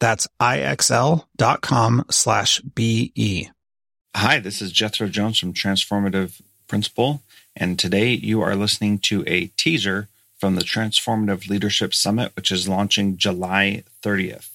That's IXL.com slash BE. Hi, this is Jethro Jones from Transformative Principal, and today you are listening to a teaser from the Transformative Leadership Summit, which is launching July 30th.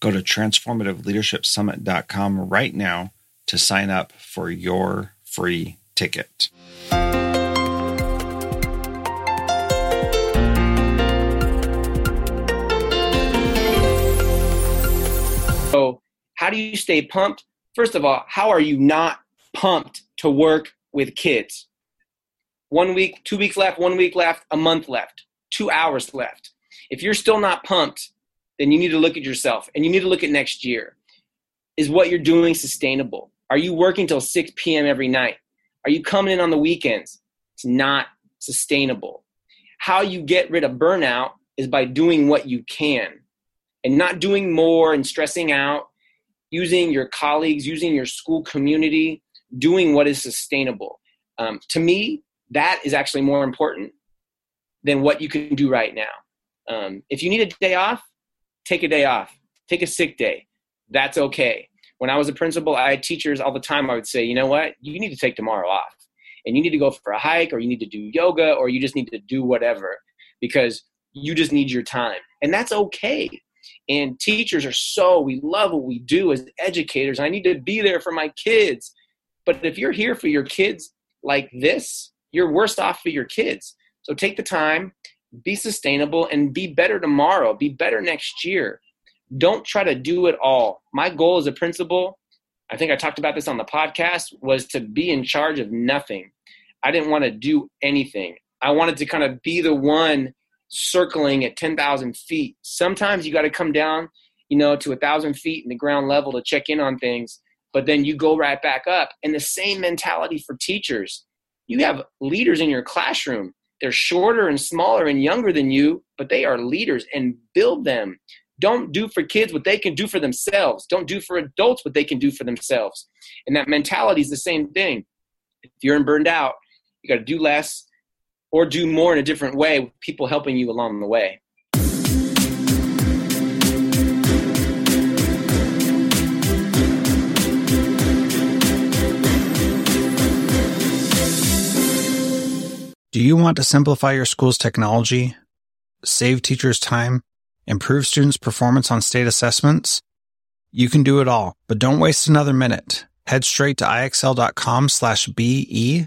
Go to transformativeleadershipsummit.com right now to sign up for your free ticket. So, how do you stay pumped? First of all, how are you not pumped to work with kids? One week, two weeks left, one week left, a month left, two hours left. If you're still not pumped, then you need to look at yourself and you need to look at next year. Is what you're doing sustainable? Are you working till 6 p.m. every night? Are you coming in on the weekends? It's not sustainable. How you get rid of burnout is by doing what you can and not doing more and stressing out, using your colleagues, using your school community, doing what is sustainable. Um, to me, that is actually more important than what you can do right now. Um, if you need a day off, take a day off, take a sick day. That's okay. When I was a principal, I had teachers all the time. I would say, you know what? You need to take tomorrow off and you need to go for a hike or you need to do yoga or you just need to do whatever because you just need your time. And that's okay. And teachers are so, we love what we do as educators. I need to be there for my kids. But if you're here for your kids like this, you're worse off for your kids. So take the time, be sustainable, and be better tomorrow, be better next year. Don't try to do it all. My goal as a principal, I think I talked about this on the podcast, was to be in charge of nothing. I didn't want to do anything. I wanted to kind of be the one circling at 10,000 feet. Sometimes you got to come down, you know, to a thousand feet in the ground level to check in on things, but then you go right back up. And the same mentality for teachers. You have leaders in your classroom. They're shorter and smaller and younger than you, but they are leaders and build them. Don't do for kids what they can do for themselves. Don't do for adults what they can do for themselves. And that mentality is the same thing. If you're burned out, you got to do less or do more in a different way with people helping you along the way. Do you want to simplify your school's technology, save teachers time, improve students' performance on state assessments? You can do it all, but don't waste another minute. Head straight to ixl.com slash BE